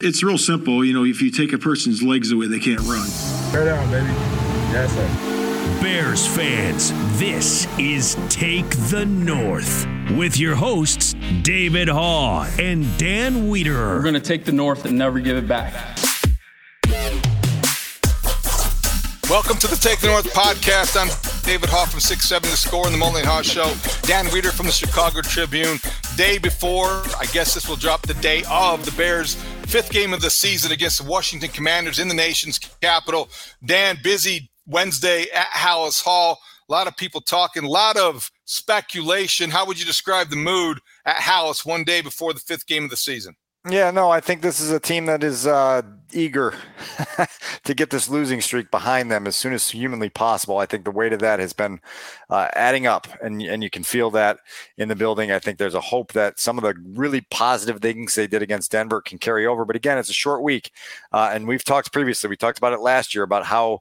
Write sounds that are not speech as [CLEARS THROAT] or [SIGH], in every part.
It's real simple. You know, if you take a person's legs away, they can't run. Bear down, baby. Yes, sir. Bears fans, this is Take the North with your hosts, David Haugh and Dan Wiederer. We're going to take the North and never give it back. Welcome to the Take the North podcast. I'm David Haugh from 6 7 The Score and the Mullen Haugh Show. Dan Wiederer from the Chicago Tribune. Day before, I guess this will drop the day of the Bears' fifth game of the season against the Washington Commanders in the nation's capital. Dan, busy Wednesday at Halas Hall. A lot of people talking, a lot of speculation. How would you describe the mood at Halas one day before the fifth game of the season? Yeah, no, I think this is a team that is uh, eager [LAUGHS] to get this losing streak behind them as soon as humanly possible. I think the weight of that has been uh, adding up, and and you can feel that in the building. I think there's a hope that some of the really positive things they did against Denver can carry over. But again, it's a short week, uh, and we've talked previously. We talked about it last year about how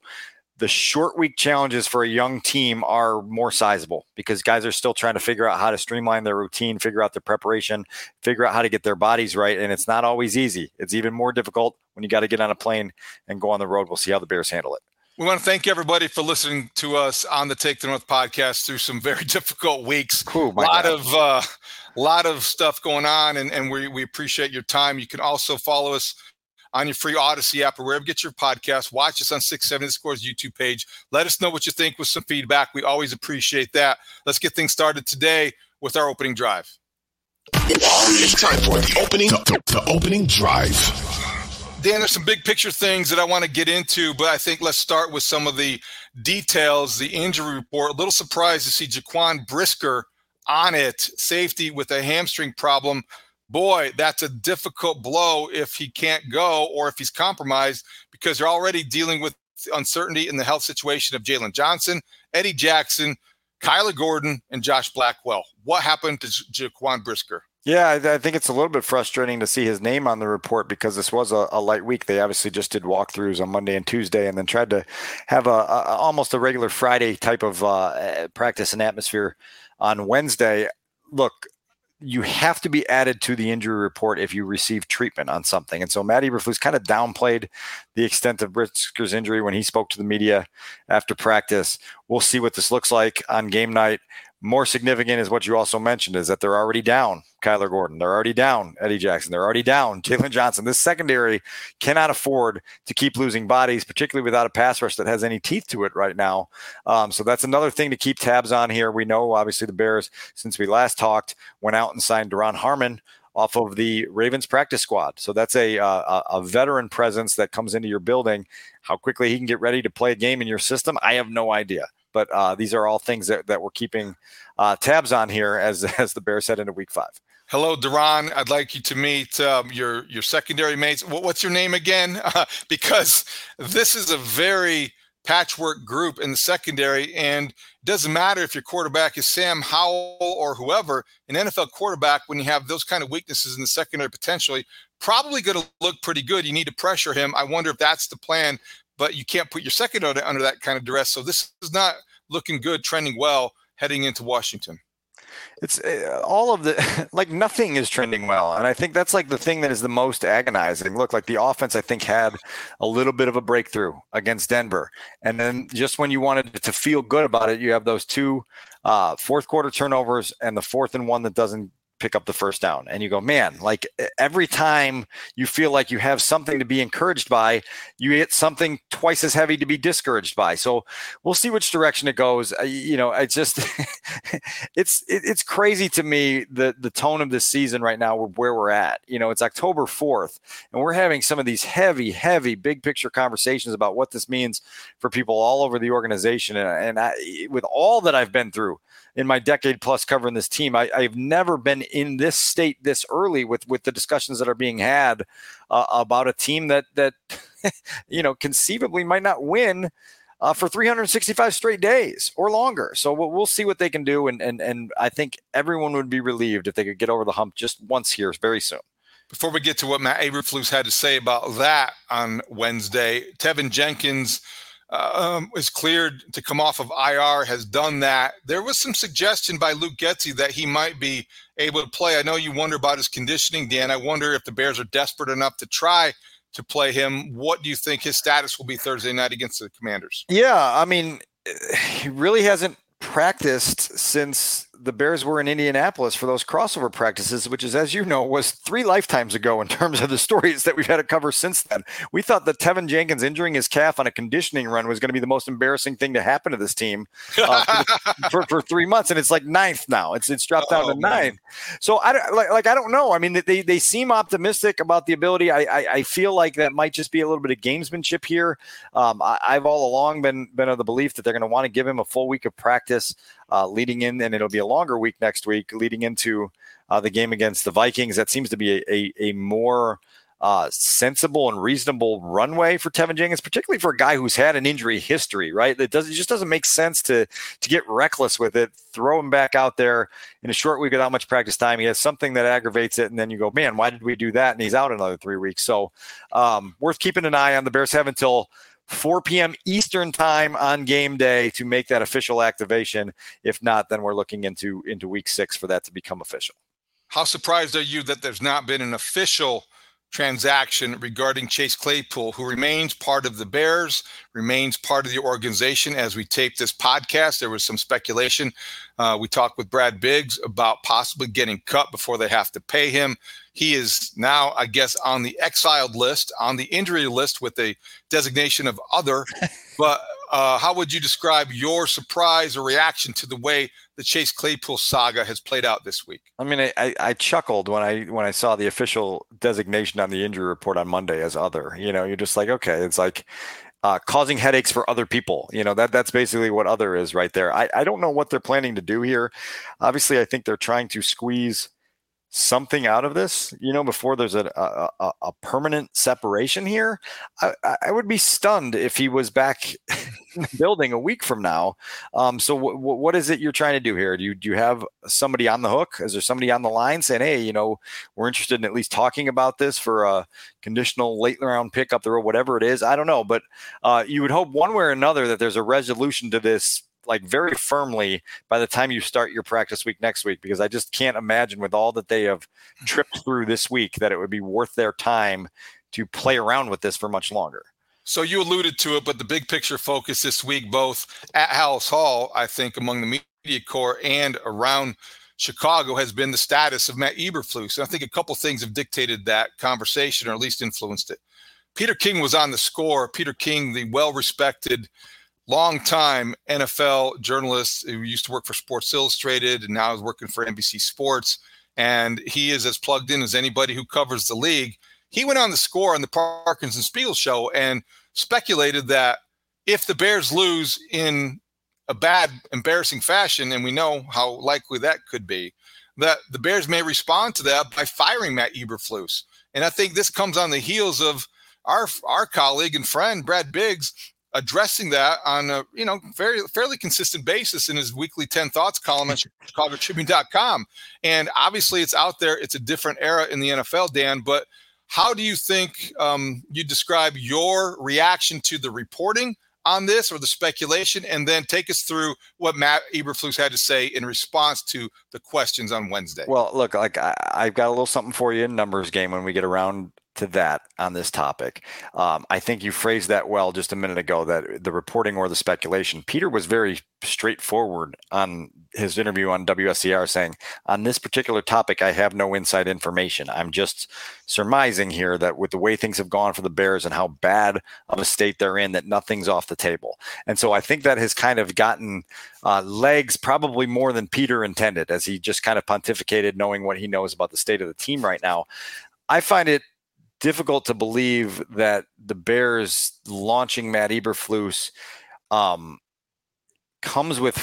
the short week challenges for a young team are more sizable because guys are still trying to figure out how to streamline their routine, figure out their preparation, figure out how to get their bodies right. And it's not always easy. It's even more difficult when you got to get on a plane and go on the road. We'll see how the Bears handle it. We want to thank everybody for listening to us on the Take the North podcast through some very [LAUGHS] difficult weeks. Ooh, a lot God. of uh, lot of stuff going on, and, and we, we appreciate your time. You can also follow us on your free Audacy app or wherever you get your podcast. Watch us on 670 Scores YouTube page. Let us know what you think with some feedback. We always appreciate that. Let's get things started today with our opening drive. It's time for the opening, the, the opening drive. Dan, there's some big picture things that I want to get into, but I think let's start with some of the details. The injury report. A little surprised to see Jaquan Brisker on it, safety with a hamstring problem. Boy, that's a difficult blow if he can't go or if he's compromised because you're already dealing with uncertainty in the health situation of Jaylon Johnson, Eddie Jackson, Kyler Gordon, and Josh Blackwell. What happened to Jaquan Brisker? Yeah, I, I think it's a little bit frustrating to see his name on the report because this was a, a light week. They obviously just did walkthroughs on Monday and Tuesday, and then tried to have a, a almost a regular Friday type of uh, practice and atmosphere on Wednesday. Look, you have to be added to the injury report if you receive treatment on something. And so Matt Eberflus kind of downplayed the extent of Brisker's injury when he spoke to the media after practice. We'll see what this looks like on game night. More significant is what you also mentioned is that they're already down Kyler Gordon. They're already down Eddie Jackson. They're already down [LAUGHS] Jaylon Johnson. This secondary cannot afford to keep losing bodies, particularly without a pass rush that has any teeth to it right now. Um, so that's another thing to keep tabs on here. We know, obviously, the Bears, since we last talked, went out and signed Duron Harmon off of the Ravens practice squad. So that's a, uh, a veteran presence that comes into your building. How quickly he can get ready to play a game in your system, I have no idea. But uh, these are all things that, that we're keeping uh, tabs on here as [LAUGHS] as the Bears head into Week Five. Hello, Duron. I'd like you to meet um, your your secondary mates. What, what's your name again? Uh, [LAUGHS] because this is a very patchwork group in the secondary. And it doesn't matter if your quarterback is Sam Howell or whoever, an NFL quarterback, when you have those kind of weaknesses in the secondary, potentially, probably going to look pretty good. You need to pressure him. I wonder if that's the plan, but you can't put your secondary under that kind of duress. So this is not looking good, trending well heading into Washington it's uh, all of the [LAUGHS] like nothing is trending well and i think that's like the thing that is the most agonizing look like the offense i think had a little bit of a breakthrough against denver and then just when you wanted to feel good about it you have those two uh, fourth quarter turnovers and the fourth and one that doesn't pick up the first down. And you go, man, like every time you feel like you have something to be encouraged by, you get something twice as heavy to be discouraged by. So we'll see which direction it goes. You know, [LAUGHS] it's just, it's, it's crazy to me the, the tone of this season right now, where we're at. You know, it's October 4th, and we're having some of these heavy, heavy big picture conversations about what this means for people all over the organization. And, and I, with all that I've been through, in my decade plus covering this team. I, have never been in this state this early with with the discussions that are being had uh, about a team that that [LAUGHS] you know conceivably might not win. Uh, for 365 straight days or longer. So we'll, we'll see what they can do. And, and, and I think everyone would be relieved if they could get over the hump just once here very soon. Before we get to what Matt Eberflus had to say about that on Wednesday, Teven Jenkins um, is cleared to come off of IR, has done that. There was some suggestion by Luke Getsy that he might be able to play. I know you wonder about his conditioning, Dan. I wonder if the Bears are desperate enough to try to play him. What do you think his status will be Thursday night against the Commanders? Yeah, I mean, [SIGHS] he really hasn't practiced since the Bears were in Indianapolis for those crossover practices, which is, as you know, was three lifetimes ago in terms of the stories that we've had to cover since then. We thought that Teven Jenkins injuring his calf on a conditioning run was going to be the most embarrassing thing to happen to this team uh, [LAUGHS] for, for, three months, and it's like ninth now. It's it's dropped down oh, to ninth. So I don't like, like I don't know. I mean, they they seem optimistic about the ability. I, I, I feel like that might just be a little bit of gamesmanship here. Um, I, I've all along been been of the belief that they're going to want to give him a full week of practice uh, leading in, and it'll be a longer week next week leading into uh, the game against the Vikings. That seems to be a, a, a more uh, sensible and reasonable runway for Teven Jenkins, particularly for a guy who's had an injury history, right? It does it just doesn't make sense to to get reckless with it, throw him back out there in a short week without much practice time. He has something that aggravates it, and then you go, man, why did we do that? And he's out another three weeks. So um, worth keeping an eye on. The Bears have until 4 p.m. Eastern time on game day to make that official activation. If not, then we're looking into into week six for that to become official. How surprised are you that there's not been an official transaction regarding Chase Claypool, who remains part of the Bears, remains part of the organization. As we tape this podcast, there was some speculation. Uh, we talked with Brad Biggs about possibly getting cut before they have to pay him. He is now, I guess, on the exiled list, on the injury list with a designation of other. [LAUGHS] but uh, how would you describe your surprise or reaction to the way the Chase Claypool saga has played out this week? I mean, I, I chuckled when I when I saw the official designation on the injury report on Monday as other. You know, you're just like, okay, it's like uh, causing headaches for other people. You know, that that's basically what other is right there. I, I don't know what they're planning to do here. Obviously, I think they're trying to squeeze something out of this, you know, before there's a, a, a permanent separation here, I, I, would be stunned if he was back [LAUGHS] building a week from now. Um, so w- w- what is it you're trying to do here? Do you, do you have somebody on the hook? Is there somebody on the line saying, Hey, you know, we're interested in at least talking about this for a conditional late round pick up the road, whatever it is. I don't know, but uh, you would hope one way or another that there's a resolution to this like very firmly by the time you start your practice week next week because I just can't imagine with all that they have mm. tripped through this week that it would be worth their time to play around with this for much longer. So you alluded to it, but the big picture focus this week, both at Halas Hall, I think, among the media corps and around Chicago, has been the status of Matt Eberflus. And I think a couple things have dictated that conversation, or at least influenced it. Peter King was on the score. Peter King, the well-respected long-time NFL journalist who used to work for Sports Illustrated and now is working for NBC Sports. And he is as plugged in as anybody who covers the league. He went on the score on the Parkinson Spiegel show and speculated that if the Bears lose in a bad, embarrassing fashion, and we know how likely that could be, that the Bears may respond to that by firing Matt Eberflus. And I think this comes on the heels of our our colleague and friend Brad Biggs addressing that on a you know very fairly consistent basis in his weekly 10 thoughts column at [LAUGHS] chicagotribune.com and obviously it's out there. It's a different era in the nfl dan but how do you think um, you describe your reaction to the reporting on this or the speculation? And then take us through what matt eberflus had to say in response to the questions on wednesday. Well look like I, i've got a little something for you in numbers game when we get around to that on this topic. Um, I think you phrased that well just a minute ago that the reporting or the speculation. Peter was very straightforward on his interview on WSCR saying, on this particular topic, I have no inside information. I'm just surmising here that with the way things have gone for the Bears and how bad of a state they're in, that nothing's off the table. And so I think that has kind of gotten uh, legs probably more than Peter intended as he just kind of pontificated, knowing what he knows about the state of the team right now. I find it difficult to believe that the Bears launching Matt Eberflus um, comes with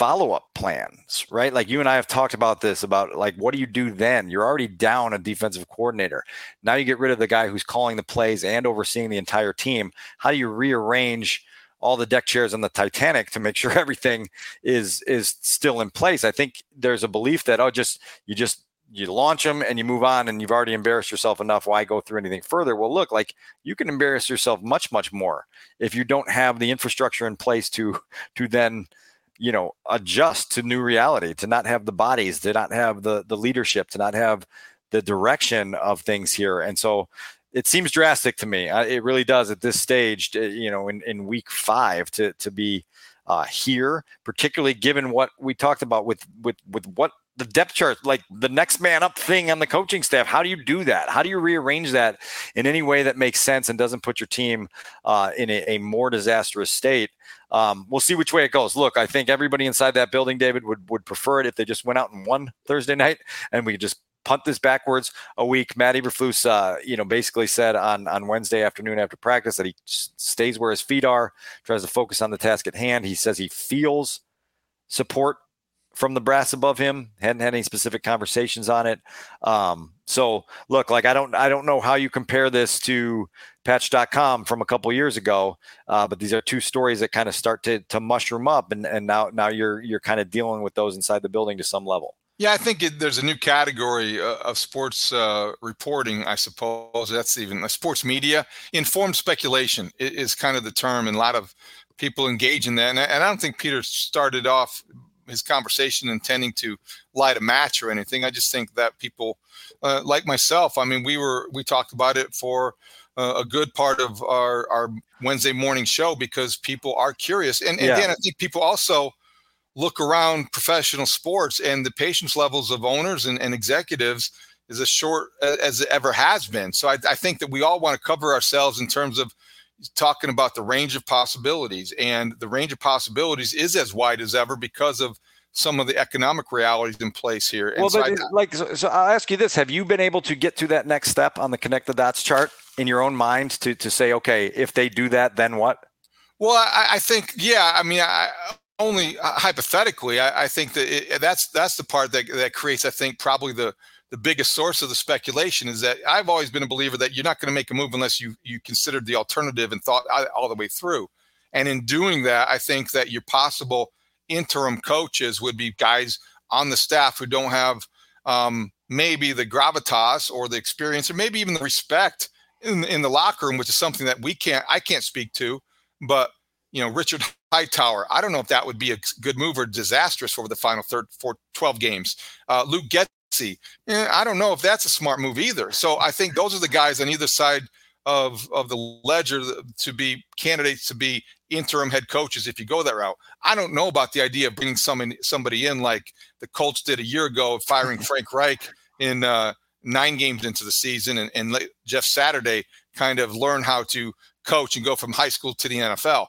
follow-up plans, right? Like you and I have talked about this about like what do you do then? You're already down a defensive coordinator. Now you get rid of the guy who's calling the plays and overseeing the entire team. How do you rearrange all the deck chairs on the Titanic to make sure [LAUGHS] everything is is still in place? I think there's a belief that oh just you just you launch them and you move on and you've already embarrassed yourself enough why go through anything further. Well look like you can embarrass yourself much much more if you don't have the infrastructure in place to [LAUGHS] to then you know adjust to new reality to not have the bodies to not have the the leadership to not have the direction of things here. And so it seems drastic to me. It really does at this stage you know in, in week five to to be uh, here, particularly given what we talked about with with with what the depth chart, like the next man up thing on the coaching staff. How do you do that? How do you rearrange that in any way that makes sense and doesn't put your team uh, in a, a, more disastrous state? Um, we'll see which way it goes. Look, I think everybody inside that building, David, would would prefer it if they just went out and won Thursday night and we just punt this backwards a week. Matt Eberflus, uh, you know, basically said on on Wednesday afternoon after practice that he stays where his feet are, tries to focus on the task at hand. He says he feels support from the brass above him. Hadn't had any specific conversations on it. Um, so look, like I don't I don't know how you compare this to patch.com from a couple years ago, uh, but these are two stories that kind of start to to mushroom up and, and now now you're you're kind of dealing with those inside the building to some level. Yeah, I think it, there's a new category uh, of sports uh, reporting. I suppose that's even uh, sports media. Informed speculation is kind of the term, and a lot of people engage in that. And, and I don't think Peter started off his conversation intending to light a match or anything. I just think that people, uh, like myself, I mean, we were we talked about it for uh, a good part of our our Wednesday morning show because people are curious, and, and yeah. again, I think people also look around professional sports and the patience levels of owners and, and executives is as short as it ever has been. So I, I think that we all want to cover ourselves in terms of talking about the range of possibilities, and the range of possibilities is as wide as ever because of some of the economic realities in place here. And well, so but I, like, so, so, I'll ask you this: Have you been able to get to that next step on the connect the dots chart in your own mind to to say, okay, if they do that, then what? Well, I, I think, yeah. I mean, I, only uh, hypothetically, I, I think that it, that's that's the part that that creates, I think, probably the the biggest source of the speculation is that I've always been a believer that you're not going to make a move unless you you considered the alternative and thought all the way through. And in doing that, I think that your possible interim coaches would be guys on the staff who don't have um, maybe the gravitas or the experience or maybe even the respect in, in the locker room, which is something that we can't I can't speak to, but you know, Richard Hightower. I don't know if that would be a good move or disastrous for the final third, four, 12 games. Uh, Luke Getsy. Eh, I don't know if that's a smart move either. So I think those are the guys on either side of of the ledger to be candidates to be interim head coaches if you go that route. I don't know about the idea of bringing someone somebody in like the Colts did a year ago, firing [LAUGHS] Frank Reich in uh, nine games into the season, and, and let Jeff Saturday kind of learn how to coach and go from high school to the NFL.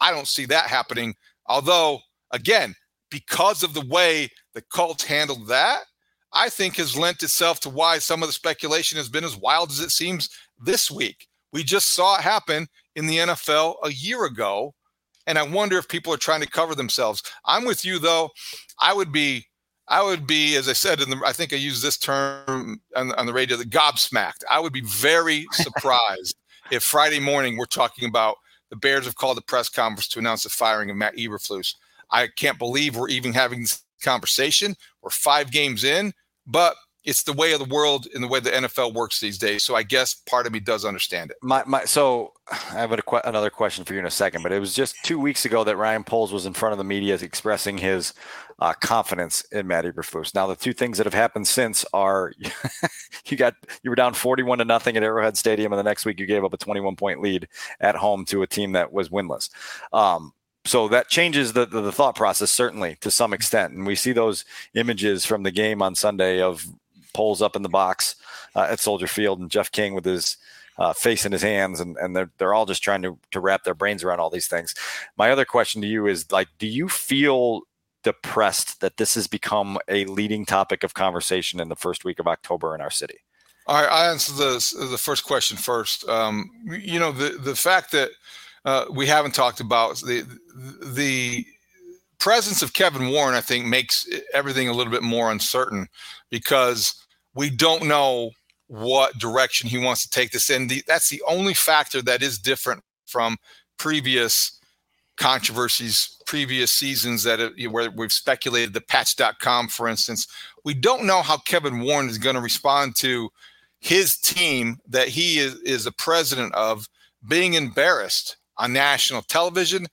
I don't see that happening. Although, again, because of the way the Colts handled that, I think has lent itself to why some of the speculation has been as wild as it seems this week. We just saw it happen in the NFL a year ago. And I wonder if people are trying to cover themselves. I'm with you though. I would be, I would be, as I said in the, I think I used this term on, on the radio, the gobsmacked. I would be very [LAUGHS] surprised if Friday morning we're talking about the Bears have called a press conference to announce the firing of Matt Eberflus. I can't believe we're even having this conversation. We're five games in, but it's the way of the world and the way the NFL works these days. So I guess part of me does understand it. My, my so I have a, another question for you in a second, but it was just two weeks ago that Ryan Poles was in front of the media expressing his uh, confidence in Matt Eberflus. Now the two things that have happened since are [LAUGHS] you got you were down 41 to nothing at Arrowhead Stadium, and the next week you gave up a 21 point lead at home to a team that was winless. Um, so that changes the, the, the thought process certainly to some extent, and we see those images from the game on Sunday of Poles up in the box uh, at Soldier Field, and Jeff King with his uh, face in his hands, and, and they're they're all just trying to to wrap their brains around all these things. My other question to you is like, do you feel depressed that this has become a leading topic of conversation in the first week of October in our city? All right, I answer the the first question first. Um, you know, the the fact that uh, we haven't talked about the the presence of Kevin Warren, I think, makes everything a little bit more uncertain because we don't know what direction he wants to take this in. The, that's the only factor that is different from previous controversies, previous seasons that have, where we've speculated the patch.com, for instance. We don't know how Kevin Warren is going to respond to his team that he is, is a president of being embarrassed on national television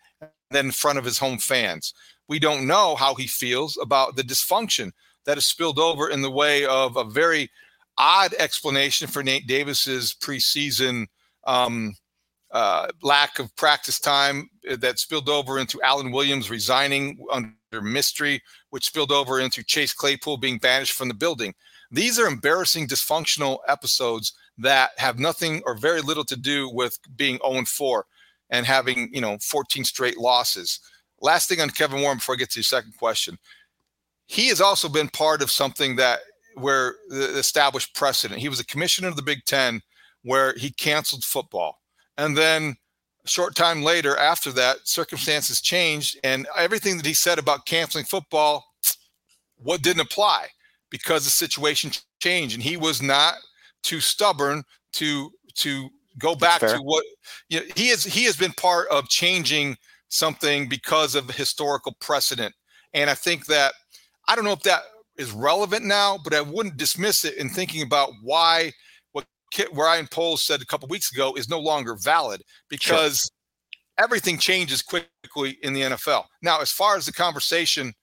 then in front of his home fans. We don't know how he feels about the dysfunction that has spilled over in the way of a very odd explanation for Nate Davis's preseason um, uh, lack of practice time that spilled over into Alan Williams resigning under mystery, which spilled over into Chase Claypool being banished from the building. These are embarrassing, dysfunctional episodes that have nothing or very little to do with being 0 4 and having, you know, 14 straight losses. Last thing on Kevin Warren before I get to your second question he has also been part of something that where the established precedent. He was a commissioner of the Big Ten where he canceled football. And then a short time later, after that, circumstances changed, and everything that he said about canceling football, what didn't apply because the situation changed, and he was not too stubborn to to go back to what you know, he is. He has been part of changing something because of historical precedent, and I think that I don't know if that is relevant now, but I wouldn't dismiss it in thinking about why what Ryan Poles said a couple weeks ago is no longer valid because sure. everything changes quickly in the NFL. Now, as far as the conversation,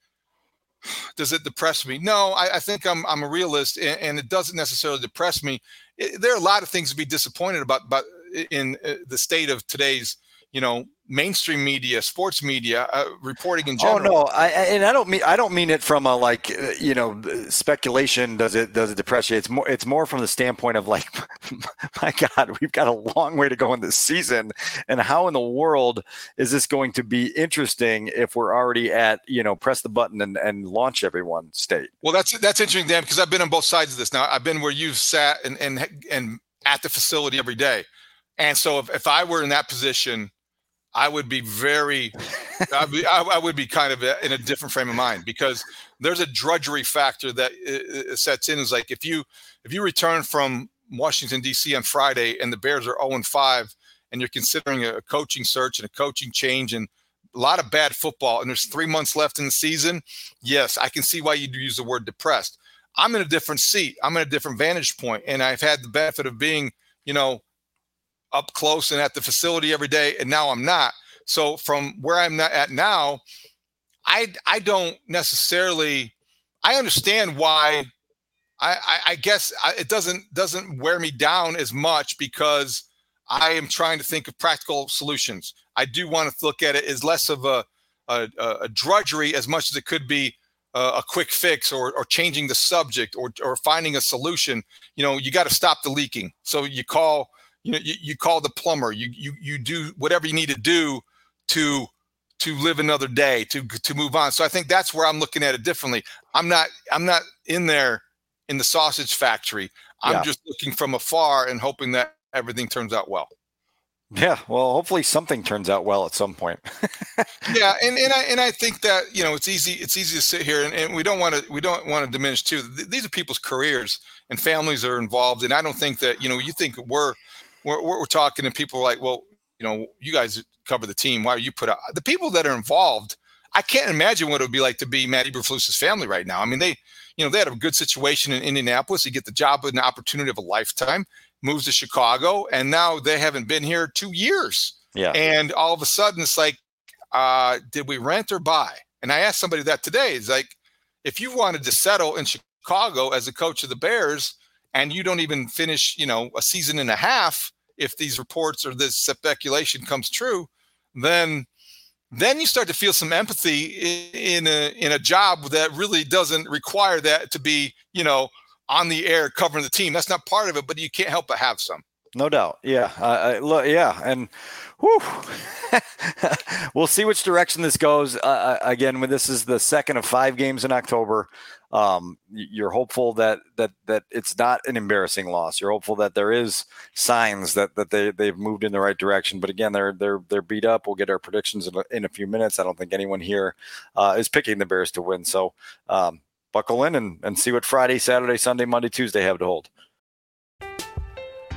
[SIGHS] does it depress me? No, I, I think I'm I'm a realist, and, and, it doesn't necessarily depress me. It, there are a lot of things to be disappointed about, but in uh, the state of today's you know mainstream media, sports media, uh, reporting in general. Oh no, I, and I don't mean I don't mean it from a like uh, you know speculation. Does it does it depress you? It's more it's more from the standpoint of like, [LAUGHS] my God, we've got a long way to go in this season, and how in the world is this going to be interesting if we're already at you know press the button and, and launch everyone state? Well, that's that's interesting, Dan, because I've been on both sides of this now. I've been where you've sat and and and at the facility every day. And so if, if I were in that position, I would be very, I'd be, I, I, would be kind of in a different frame of mind because there's a drudgery factor that uh, uh, sets in. Is like if you if you return from Washington D.C. on Friday and the Bears are 0 and 5, and you're considering a coaching search and a coaching change and a lot of bad football, and there's three months left in the season. Yes, I can see why you'd use the word depressed. I'm in a different seat. I'm in a different vantage point, and I've had the benefit of being, you know, up close and at the facility every day, and now I'm not. So from where I'm not at now, I I don't necessarily I understand why. I, I, I guess it doesn't doesn't wear me down as much because I am trying to think of practical solutions. I do want to look at it as less of a a, a drudgery as much as it could be a, a quick fix or, or changing the subject or, or finding a solution. You know, you got to stop the leaking. So you call you know you, you call the plumber. You you you do whatever you need to do to to live another day to to move on. So i think that's where i'm looking at it differently. I'm not i'm not in there in the sausage factory. I'm yeah. just looking from afar and hoping that everything turns out well. Yeah well hopefully something turns out well at some point. [LAUGHS] Yeah and, and i and i think that you know it's easy it's easy to sit here and, and we don't want to we don't want to diminish too. These are people's careers and families are involved and i don't think that you know you think we're we're, we're talking and people are like, well, you know, you guys cover the team. Why are you put out the people that are involved? I can't imagine what it would be like to be Matt Eberflus's family right now. I mean, they, you know, they had a good situation in Indianapolis. You get the job and the opportunity of a lifetime. Moves to Chicago, and now they haven't been here two years. Yeah. And all of a sudden, it's like, uh, did we rent or buy? And I asked somebody that today. It's like, if you wanted to settle in Chicago as a coach of the Bears, and you don't even finish, you know, a season and a half, if these reports or this speculation comes true, then then you start to feel some empathy in, a in a job that really doesn't require that to be, you know, on the air covering the team. That's not part of it, but you can't help but have some. No doubt. Yeah. Look, yeah. And whew, [LAUGHS] we'll see which direction this goes. Uh, again, when this is the second of five games in October, um, you're hopeful that that that it's not an embarrassing loss. You're hopeful that there is signs that that they they've moved in the right direction. But again, they're they're they're beat up. We'll get our predictions in a, in a few minutes. I don't think anyone here uh, is picking the Bears to win. So um, buckle in and, and see what Friday, Saturday, Sunday, Monday, Tuesday have to hold.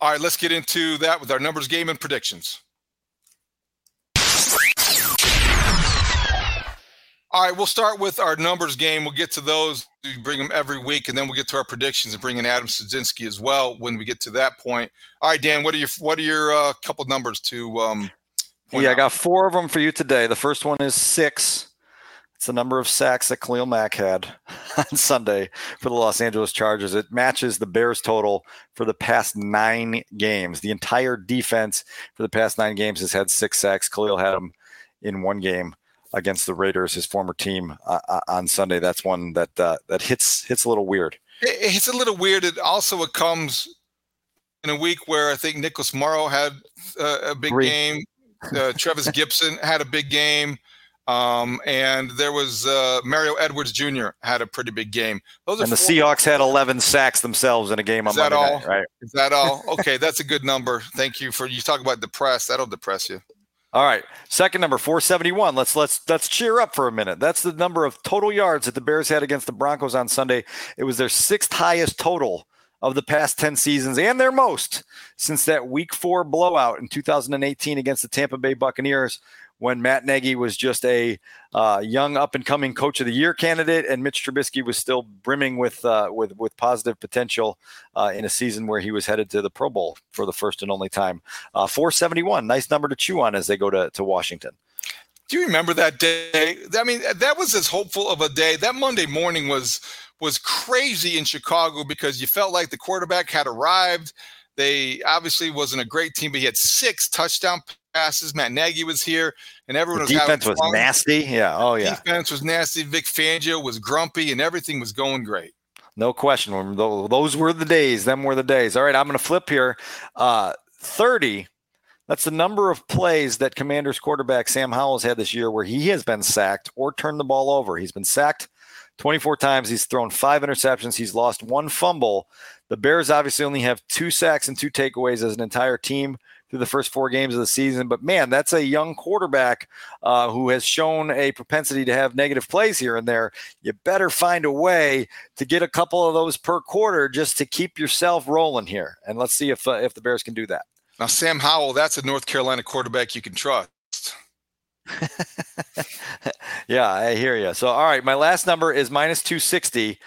All right, let's get into that with our numbers game and predictions. All right, we'll start with our numbers game. We'll get to those. We bring them every week, and then we'll get to our predictions and bring in Adam Studzinski as well when we get to that point. All right, Dan, what are your what are your uh, couple numbers to? Um, Yeah, I got four of them for you today. The first one is six. It's the number of sacks that Khalil Mack had [LAUGHS] on Sunday for the Los Angeles Chargers. It matches the Bears total for the past nine games. The entire defense for the past nine games has had six sacks. Khalil had them in one game against the Raiders, his former team, uh, uh, on Sunday. That's one that uh, that hits hits a little weird. It- It's a little weird. It also it comes in a week where I think Nicholas Morrow had uh, a big Three. game. [LAUGHS] Uh, Travis Gibson had a big game. Um, and there was uh, Mario Edwards Jr. had a pretty big game. Those are And the Seahawks had 11 sacks themselves in a game on Is that Monday all? night, right? Is that all? [LAUGHS] Okay, that's a good number. Thank you for you talk about depressed. That'll depress you. All right, second number 471. Let's let's let's cheer up for a minute. That's the number of total yards that the Bears had against the Broncos on Sunday. It was their sixth highest total of the past 10 seasons and their most since that week 4 blowout in 2018 against the Tampa Bay Buccaneers when Matt Nagy was just a uh, young up and coming coach of the year candidate and Mitch Trubisky was still brimming with uh, with with positive potential uh, in a season where he was headed to the Pro Bowl for the first and only time. Uh, 471, nice number to chew on as they go to, to Washington. Do you remember that day? I mean, that was as hopeful of a day. That Monday morning was was crazy in Chicago because you felt like the quarterback had arrived. They obviously wasn't a great team, but he had six touchdown passes. Matt Nagy was here, and everyone The was defense was fun. nasty. Yeah. Oh, yeah. Defense was nasty. Vic Fangio was grumpy, and everything was going great. No question. Those were the days. Them were the days. All right, I'm going to flip here. Uh, 30. That's the number of plays that Commanders quarterback Sam Howell's had this year where he has been sacked or turned the ball over. He's been sacked 24 times. He's thrown five interceptions. He's lost one fumble. The Bears obviously only have two sacks and two takeaways as an entire team through the first four games of the season. But man, that's a young quarterback uh, who has shown a propensity to have negative plays here and there. You better find a way to get a couple of those per quarter just to keep yourself rolling here. And let's see if uh, if the Bears can do that. Now, Sam Howell, that's a North Carolina quarterback you can trust. [LAUGHS] yeah, I hear you. So, all right, my last number is minus 260.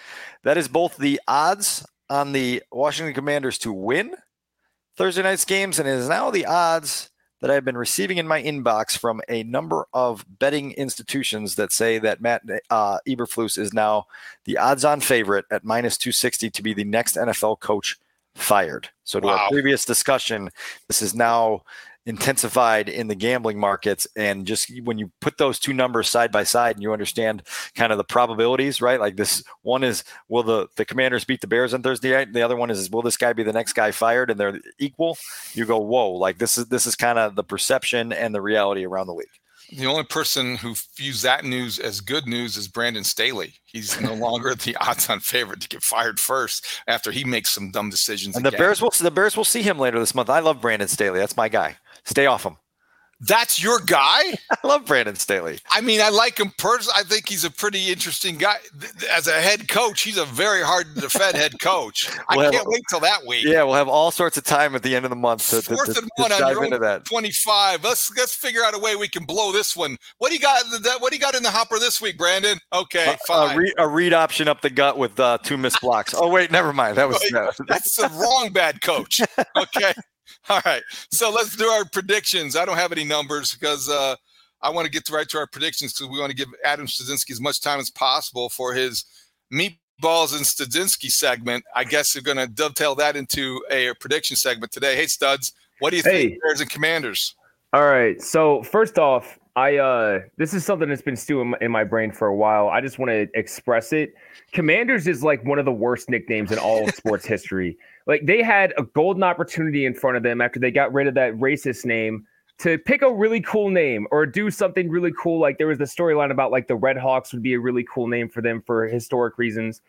That is both the odds on the Washington Commanders to win Thursday night's games, and it is now the odds that I've been receiving in my inbox from a number of betting institutions that say that Matt uh, Eberflus is now the odds-on favorite at minus 260 to be the next NFL coach fired. So to wow. our previous discussion, this is now intensified in the gambling markets and just when you put those two numbers side by side and you understand kind of the probabilities right like this one is will the the commanders beat the bears on thursday night and the other one is will this guy be the next guy fired and they're equal you go whoa like this is this is kind of the perception and the reality around the league the only person who views that news as good news is Brandon Staley. He's no [LAUGHS] longer the odds-on favorite to get fired first after he makes some dumb decisions. And again. the Bears will the Bears will see him later this month. I love Brandon Staley. That's my guy. Stay off him. That's your guy? [LAUGHS] I love Brandon Staley. I mean, I like him personally. I think he's a pretty interesting guy. As a head coach, he's a very hard to defend head coach. we'll I can't wait till that week. Yeah, we'll have all sorts of time at the end of the month to, Fourth to, to, and one to dive into that. Twenty-five. Let's let's figure out a way we can blow this one. What do you got? What do you got in the hopper this week, Brandon? Okay, fine. A, read, a read option up the gut with uh, two missed blocks. Oh wait, never mind. That was [LAUGHS] no. that's the wrong bad coach. [LAUGHS] Okay. All right. So let's do our predictions. I don't have any numbers because uh, I want to get right to our predictions because we want to give Adam Studzinski as much time as possible for his meatballs and Studzinski segment. I guess we're going to dovetail that into a, a, prediction segment today. Hey, Studs, what do you hey. think, Bears and Commanders? All right. So first off, I uh this is something that's been stewing in my brain for a while. I just want to express it. Commanders is like one of the worst nicknames in all of sports history. Like they had a golden opportunity in front of them after they got rid of that racist name to pick a really cool name or do something really cool. Like there was the storyline about like the Red Hawks would be a really cool name for them for historic reasons.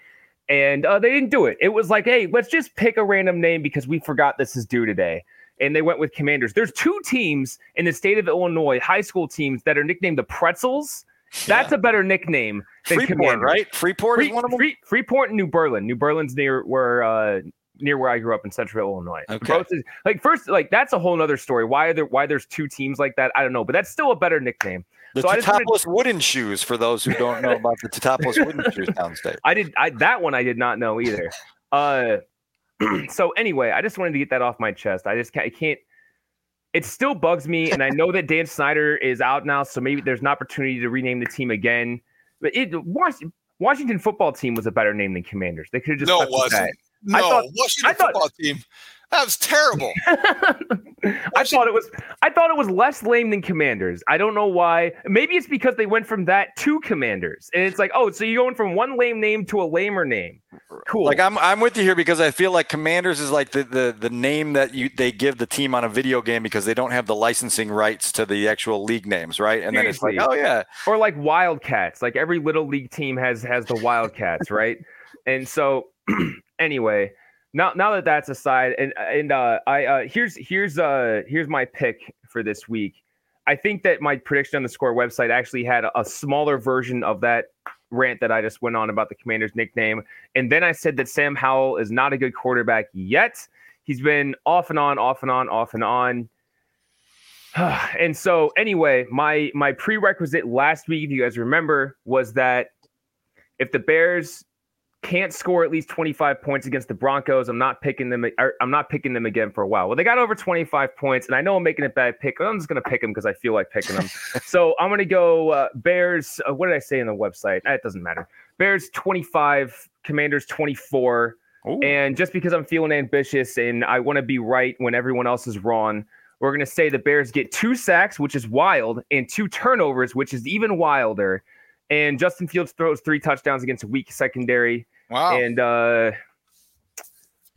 And uh, they didn't do it. It was like, hey, let's just pick a random name because we forgot this is due today. And they went with Commanders. There's two teams in the state of Illinois, high school teams, that are nicknamed the Pretzels. That's yeah. a better nickname than Freeport, Commanders. right? Freeport Free, is one of them. Free, Freeport and New Berlin. New Berlin's near where uh, near where I grew up in Central Illinois. Okay. Is, like first, like that's a whole other story. Why are there why there's two teams like that? I don't know, but that's still a better nickname. The so Teutopolis wooden shoes for those who don't know about the Teutopolis wooden [LAUGHS] shoes downstate. I did I that one I did not know either. [LAUGHS] Uh [CLEARS THROAT] so anyway, I just wanted to get that off my chest. I just can't, I can't it still bugs me, and I know that Dan Snyder is out now, so maybe there's an opportunity to rename the team again. But it Washington, Washington football team was a better name than Commanders. They could have just no, it wasn't. No, I thought, Washington I thought, football team. That was terrible. [LAUGHS] I thought it was I thought it was less lame than Commanders. I don't know why. Maybe it's because they went from that to Commanders. And it's like, oh, so you're going from one lame name to a lamer name. Cool. Like I'm I'm with you here because I feel like Commanders is like the the, the name that you they give the team on a video game because they don't have the licensing rights to the actual league names, right? And Seriously. then it's like, oh yeah. Or like Wildcats. Like every little league team has has the Wildcats, [LAUGHS] right? And so [CLEARS THROAT] anyway, now now that that's aside, and and uh, I uh, here's here's uh here's my pick for this week. I think that my prediction on the score website actually had a, a smaller version of that rant that I just went on about the commander's nickname. And then I said that Sam Howell is not a good quarterback yet. He's been off and on, off and on, off and on. [SIGHS] and so anyway, my my prerequisite last week, if you guys remember, was that if the Bears can't score at least 25 points against the Broncos. I'm not picking them. I'm not picking them again for a while. Well, they got over 25 points, and I know I'm making a bad pick. I'm just going to pick them because I feel like picking them. [LAUGHS] so I'm going to go uh, Bears. Uh, what did I say in the website? It doesn't matter. Bears 25, Commanders 24. Ooh. And just because I'm feeling ambitious and I want to be right when everyone else is wrong, we're going to say the Bears get two sacks, which is wild, and two turnovers, which is even wilder. And Justin Fields throws three touchdowns against a weak secondary. Wow. And uh,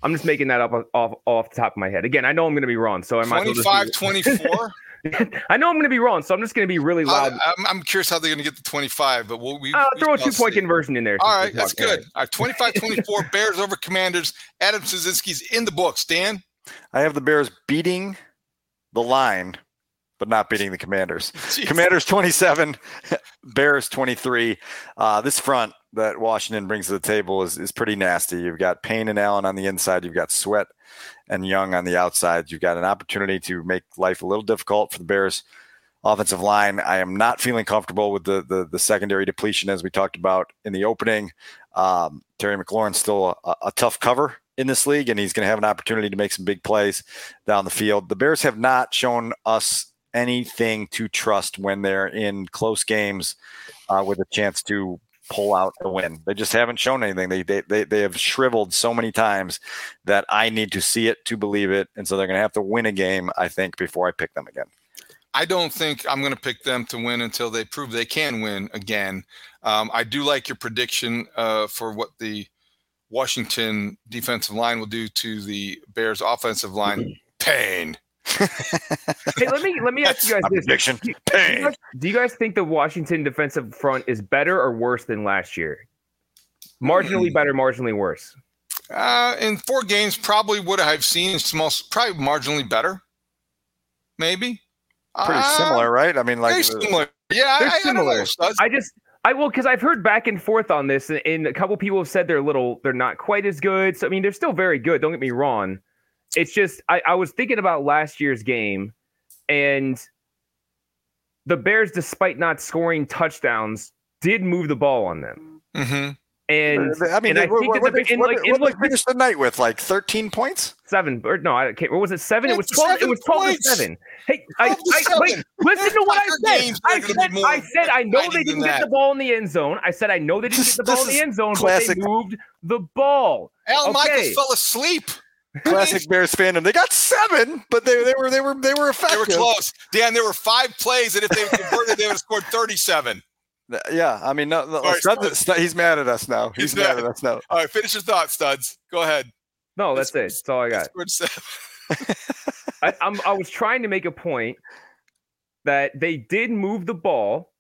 I'm just making that up off off the top of my head. Again, I know I'm going to be wrong, so I might 25 24. [LAUGHS] I know I'm going to be wrong, so I'm just going to be really loud. I, am I'm curious how they're going to get the 25, but we'll we, uh, we throw a two point conversion in there. All right, that's good. All right, 25 24 [LAUGHS] Bears over Commanders. Adam Studzinski's in the books. Dan? I have the Bears beating the line, but not beating the Commanders. [LAUGHS] Jeez. Commanders 27, Bears 23. Uh, this front that Washington brings to the table is, is pretty nasty. You've got Payne and Allen on the inside. You've got Sweat and Young on the outside. You've got an opportunity to make life a little difficult for the Bears offensive line. I am not feeling comfortable with the the, the secondary depletion as we talked about in the opening. Um, Terry McLaurin's still a, a tough cover in this league, and he's going to have an opportunity to make some big plays down the field. The Bears have not shown us anything to trust when they're in close games uh, with a chance to pull out a win. They just haven't shown anything. They, they they they have shriveled so many times that I need to see it to believe it, and so they're going to have to win a game, I think, before I pick them again. I don't think I'm going to pick them to win until they prove they can win again. Um, I do like your prediction uh, for what the Washington defensive line will do to the Bears offensive line. [CLEARS THROAT] Pain. Hey, let me let me ask you guys this: prediction. Do, do, you guys, do you guys think the Washington defensive front is better or worse than last year? Marginally better, marginally worse. Uh, in four games, probably what I've seen is most probably marginally better. Maybe. Pretty uh, similar, right? I mean, like similar. Yeah, they're I, similar. I, I, I just I will because I've heard back and forth on this, and, and, a couple people have said they're a little, they're not quite as good. So I mean, they're still very good. Don't get me wrong. It's just I, I was thinking about last year's game, and the Bears, despite not scoring touchdowns, did move the ball on them. Mm-hmm. And I mean, and I think what, the, what, in, what, like, in, what like, they finished the night with like 13 points, seven or no, I can't. What was it? Seven? It was twelve. It was twelve points. to seven. Hey, I, I seven. wait. Listen to what I said. I said, I said, I know they didn't get that. the ball in the end zone. I said, I know they didn't get the ball in the end zone, classic. but they moved the ball. Al Okay. Michaels fell asleep. Classic Bears fandom. They got seven, but they, they were they were they were effective. They were close. Dan, there were five plays that if they converted, they would have scored 37. Yeah, I mean, no, no, Sorry, Studs- Studs- he's mad at us now. He's, He's mad mad. at us now. All right, finish your thoughts, studs. Go ahead. No, that's it. That's all I got. [LAUGHS] I, I'm, I was trying to make a point that they did move the ball,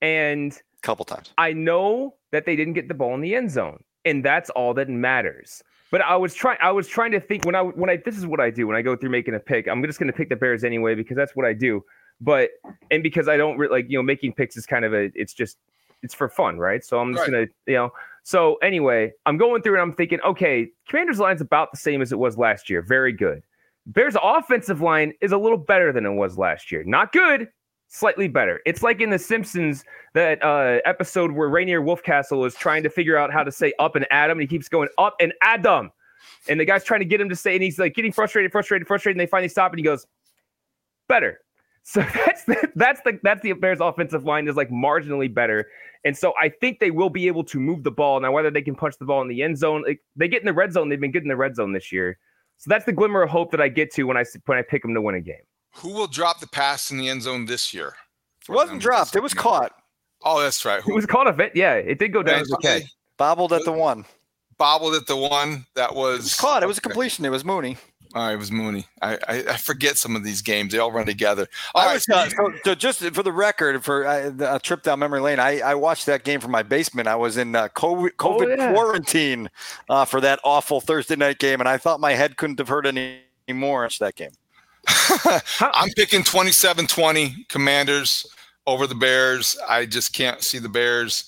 and a couple times. I know that they didn't get the ball in the end zone, and that's all that matters. But I was trying. I was trying to think when I when I this is what I do when I go through making a pick. I'm just going to pick the Bears anyway because that's what I do. But and because I don't re- like you know making picks is kind of a it's just it's for fun, right? So I'm just Right. gonna you know. So anyway, I'm going through and I'm thinking, okay, Commanders line's about the same as it was last year. Very good. Bears offensive line is a little better than it was last year. Not good, slightly better. It's like in The Simpsons that uh, episode where Rainier Wolfcastle is trying to figure out how to say up and Adam, and he keeps going up and Adam, and the guy's trying to get him to say, and he's like getting frustrated, frustrated, frustrated, and they finally stop, and he goes, better. [LAUGHS] So that's the, that's the that's the Bears offensive line is like marginally better, and so I think they will be able to move the ball now. Whether they can punch the ball in the end zone, like, they get in the red zone. They've been good in the red zone this year, so that's the glimmer of hope that I get to when I when I pick them to win a game. Who will drop the pass in the end zone this year? It wasn't dropped. It was caught. Oh, that's right. It was caught a bit, yeah. It did go down as a. Bobbled at the one. bobbled at the one that was It was caught. It was a completion. It was Mooney. All right, it was Mooney. I, I, I forget some of these games. They all run together. All I right, was, so uh, so, so just for the record, for uh, a trip down memory lane, I, I watched that game from my basement. I was in uh, COVID, COVID Oh, yeah. quarantine uh, for that awful Thursday night game, and I thought my head couldn't have hurt any more into that game. I'm picking 27-20 Commanders over the Bears. I just can't see the Bears.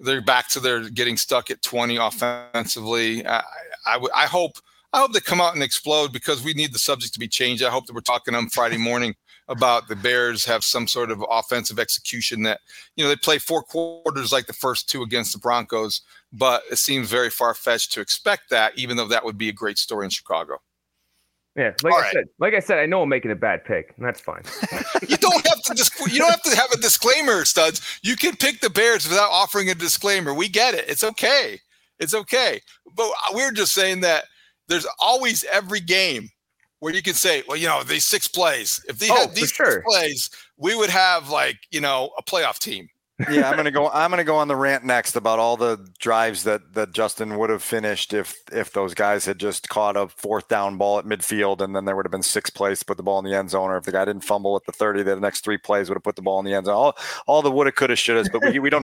They're back to their getting stuck at 20 offensively. I, I, I hope I hope they come out and explode because we need the subject to be changed. I hope that we're talking on Friday morning about the Bears have some sort of offensive execution that you know they play four quarters like the first two against the Broncos, but it seems very far fetched to expect that, even though that would be a great story in Chicago. Yeah, like All I right. said, like I said, I know I'm making a bad pick, and that's fine. [LAUGHS] You don't have to disc- you don't have to have a disclaimer, studs. You can pick the Bears without offering a disclaimer. We get it. It's okay. It's okay. But uh, we're just saying that there's always every game where you can say, well, you know, these six plays. If they Oh, had these sure. six plays, we would have like, you know, a playoff team. Yeah, I'm gonna go. I'm gonna go on the rant next about all the drives that that Justin would have finished if if those guys had just caught a fourth down ball at midfield, and then there would have been six plays to put the ball in the end zone, or if the guy didn't fumble at the 30, the next three plays would have put the ball in the end zone. All all the woulda, coulda, shouldas, but we we don't.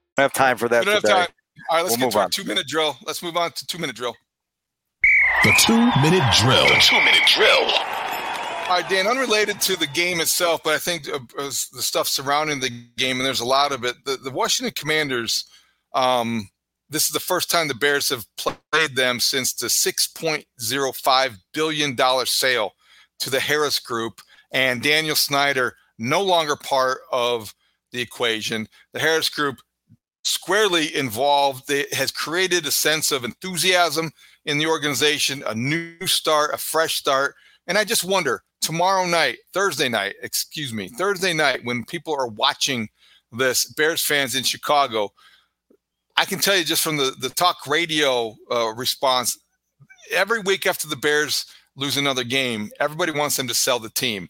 don't have time for that. We don't today. have time. All right, let's We'll get to move our on. two minute drill. Let's move on to two minute drill. The two minute drill. The two minute drill. All right, Dan, unrelated to the game itself, but I think uh, uh, the stuff surrounding the game, and there's a lot of it. The, the Washington Commanders, um, this is the first time the Bears have played them since the $6.05 billion sale to the Harris Group, and Daniel Snyder no longer part of the equation. The Harris Group squarely involved. It has created a sense of enthusiasm in the organization, a new start, a fresh start. And I just wonder tomorrow night, Thursday night, excuse me, Thursday night, when people are watching this, Bears fans in Chicago, I can tell you just from the, the talk radio uh, response, every week after the Bears lose another game, everybody wants them to sell the team.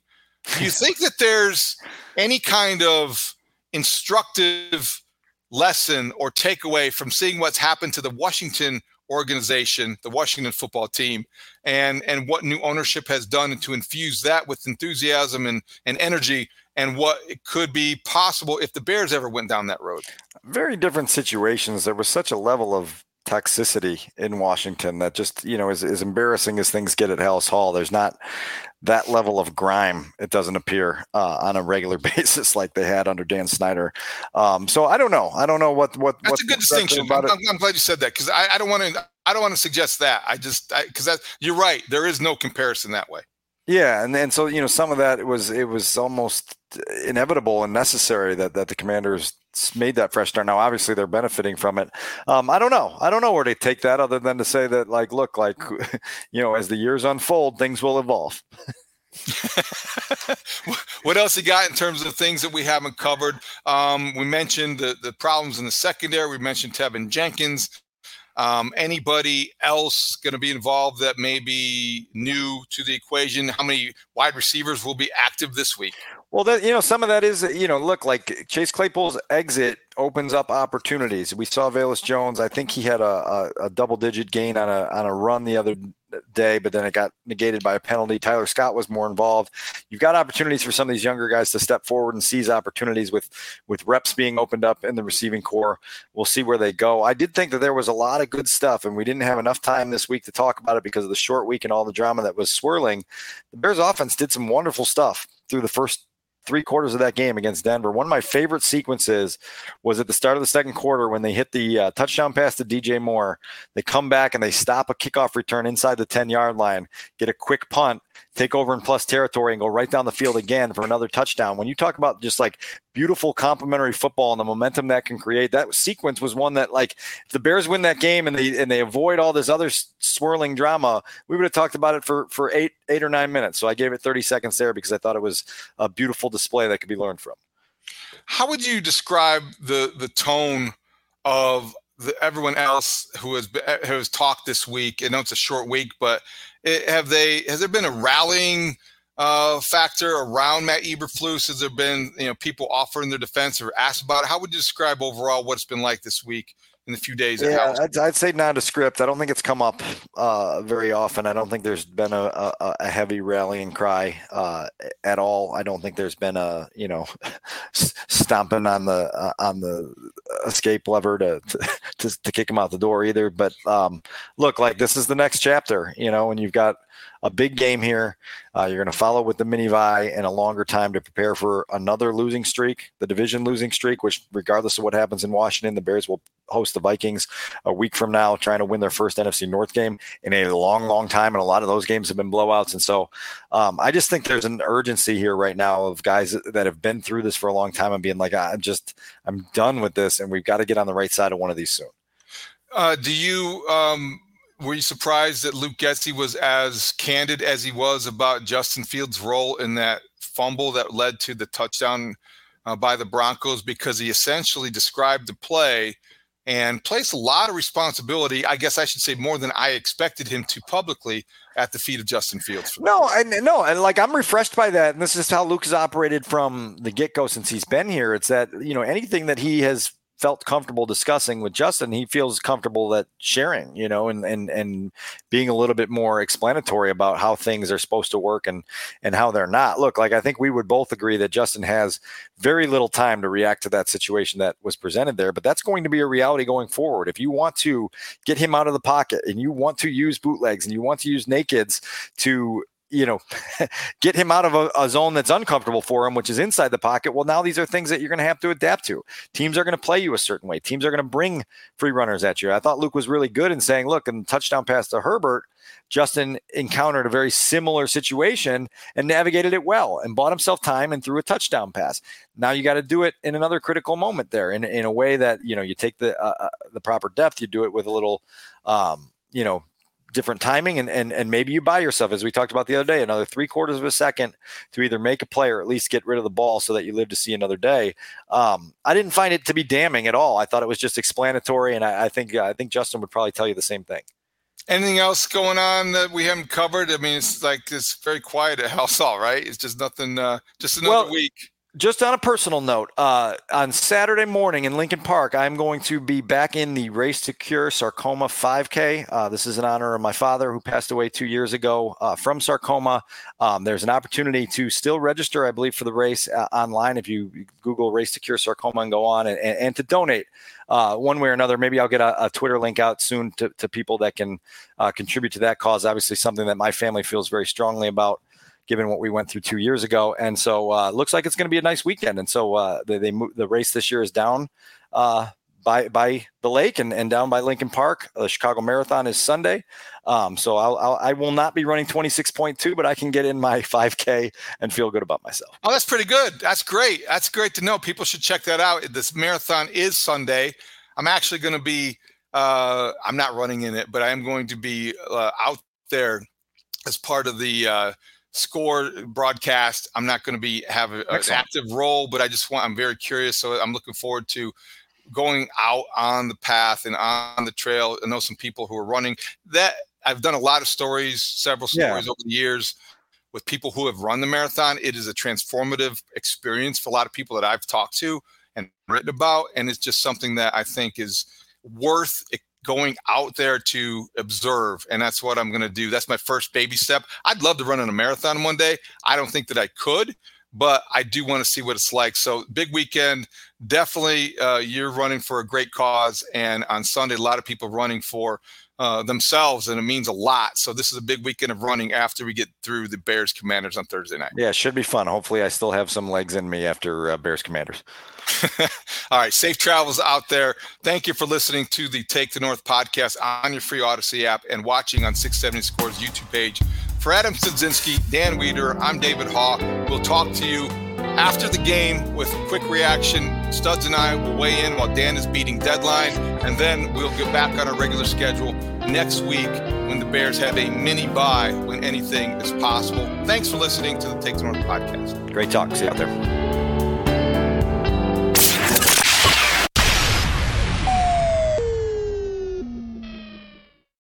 Do you [LAUGHS] think that there's any kind of instructive lesson or takeaway from seeing what's happened to the Washington organization, the Washington football team, and and what new ownership has done to infuse that with enthusiasm and, and energy and what could be possible if the Bears ever went down that road. Very different situations. There was such a level of toxicity in Washington that just, you know, is as embarrassing as things get at Halas Hall, there's not that level of grime. It doesn't appear uh, on a regular [LAUGHS] basis like they had under Dan Snyder. Um, so I don't know. I don't know what what That's a good distinction. I'm, I'm, glad you said that because I, I don't want to. I don't want to suggest that. I just because that you're right. There is no comparison that way. Yeah, and and so you know some of that was it was almost inevitable and necessary that that the Commanders made that fresh start. Now, obviously, they're benefiting from it. Um, I don't know. I don't know where to take that, other than to say that, like, look, like, [LAUGHS] you know, as the years unfold, things will evolve. [LAUGHS] [LAUGHS] what else you got in terms of things that we haven't covered? Um, we mentioned the the problems in the secondary. We mentioned Teven Jenkins. Um, anybody else going to be involved that may be new to the equation? How many wide receivers will be active this week? Well, that you know, some of that is you know, look like Chase Claypool's exit opens up opportunities. We saw Velus Jones. I think he had a, a, a double-digit gain on a on a run the other day, but then it got negated by a penalty. Tyler Scott was more involved. You've got opportunities for some of these younger guys to step forward and seize opportunities with with reps being opened up in the receiving corps. We'll see where they go. I did think that there was a lot of good stuff, and we didn't have enough time this week to talk about it because of the short week and all the drama that was swirling. The Bears offense did some wonderful stuff through the first three quarters of that game against Denver. One of my favorite sequences was at the start of the second quarter when they hit the uh, touchdown pass to DJ Moore. They come back and they stop a kickoff return inside the 10 yard line, get a quick punt, take over in plus territory, and go right down the field again for another touchdown. When you talk about just like beautiful complementary football and the momentum that can create, that sequence was one that like if the Bears win that game and they and they avoid all this other swirling drama, we would have talked about it for for eight eight or nine minutes. So I gave it 30 seconds there because I thought it was a beautiful display that could be learned from. How would you describe the the tone of the, everyone else who has who has talked this week? I know it's a short week, but it, have they has there been a rallying uh, factor around Matt Eberflus? Has there been you know people offering their defense or asked about it? How would you describe overall what it's been like this week in the few days? Yeah, I'd, I'd, say nondescript. I don't think it's come up uh, very often. I don't think there's been a, a, a heavy rallying cry uh, at all. I don't think there's been a you know [LAUGHS] stomping on the uh, on the escape lever to, [LAUGHS] to to kick him out the door either. But um, look, like this is the next chapter, you know, and you've got a big game here. Uh, you're going to follow with the mini Vi and a longer time to prepare for another losing streak, the division losing streak, which, regardless of what happens in Washington, the Bears will host the Vikings a week from now, trying to win their first NFC North game in a long, long time. And a lot of those games have been blowouts. And so um, I just think there's an urgency here right now of guys that have been through this for a long time and being like, I'm just, I'm done with this. And we've got to get on the right side of one of these soon. Uh, do you, um, were you surprised that Luke Getsy was as candid as he was about Justin Fields' role in that fumble that led to the touchdown uh, by the Broncos? Because he essentially described the play and placed a lot of responsibility, I guess I should say more than I expected him to publicly at the feet of Justin Fields. No, and no, and like I'm refreshed by that. And this is how Luke has operated from the get go since he's been here. It's that, you know, anything that he has felt comfortable discussing with Justin, he feels comfortable that sharing, you know, and and and being a little bit more explanatory about how things are supposed to work and and how they're not. Look, like I think we would both agree that Justin has very little time to react to that situation that was presented there, but that's going to be a reality going forward. If you want to get him out of the pocket and you want to use bootlegs and you want to use nakeds to you know, [LAUGHS] get him out of a, a, zone that's uncomfortable for him, which is inside the pocket. Well, now these are things that you're going to have to adapt to. Teams are going to play you a certain way. Teams are going to bring free runners at you. I thought Luke was really good in saying, look, in touchdown pass to Herbert, Justin encountered a very similar situation and navigated it well and bought himself time and threw a touchdown pass. Now you got to do it in another critical moment there in, in a way that, you know, you take the, uh, uh the proper depth, you do it with a little, um, you know, different timing and, and and maybe you buy yourself as we talked about the other day another three quarters of a second to either make a play or at least get rid of the ball so that you live to see another day. Um, i didn't find it to be damning at all. I thought it was just explanatory and i, I think i think justin would probably tell you the same thing. Anything else going on that we haven't covered? I mean it's like it's very quiet at [LAUGHS] house all right? It's just nothing uh just another well, week just on a personal note, uh, on Saturday morning in Lincoln Park, I'm going to be back in the Race to Cure Sarcoma 5K. Uh, this is in honor of my father who passed away two years ago uh, from sarcoma. Um, there's an opportunity to still register, I believe, for the race uh, online if you Google Race to Cure Sarcoma and go on and, and, to donate. Uh, one way or another. Maybe I'll get a, a Twitter link out soon to, to people that can uh, contribute to that cause. Obviously, something that my family feels very strongly about given what we went through two years ago. And so uh, looks like it's going to be a nice weekend. And so uh, they, they the race this year is down uh, by by the lake and, and down by Lincoln Park. The Chicago Marathon is Sunday. Um, so I'll, I'll I will not be running 26.2, but I can get in my [LAUGHS] 5K and feel good about myself. Oh, that's pretty good. That's great. That's great to know. People should check that out. This marathon is Sunday. I'm actually going to be. Uh, I'm not running in it, but I am going to be uh, out there as part of the uh, score uh, broadcast. I'm not going to be have a, an active role, but I just want. I'm very curious, so I'm looking forward to going out on the path and on the trail. I know some people who are running that. I've done a lot of stories, several stories yeah. over the years with people who have run the marathon. It is a transformative experience for a lot of people that I've talked to and written about, and it's just something that I think is worth going out there to observe and that's what i'm going to do. That's my first baby step. I'd love to run in a marathon one day. I don't think that i could but i do want to see what it's like. So big weekend. Definitely uh, you're running for a great cause and on sunday a lot of people running for uh, themselves and it means a lot so this is a big weekend of running after we get through the bears commanders on thursday night yeah it should be fun hopefully i still have some legs in me after uh, bears commanders [LAUGHS] All right. Safe travels out there. Thank you for listening to the Take the North podcast on your free Audacy app and watching on 670 Scores YouTube page. For Adam Studzinski, Dan Wiederer, I'm David Haugh. We'll talk to you after the game with a quick reaction. Studs and I will weigh in while Dan is beating deadline, and then we'll get back on our regular schedule next week when the Bears have a mini bye when anything is possible. Thanks for listening to the Take the North podcast. Great talk. See you out there.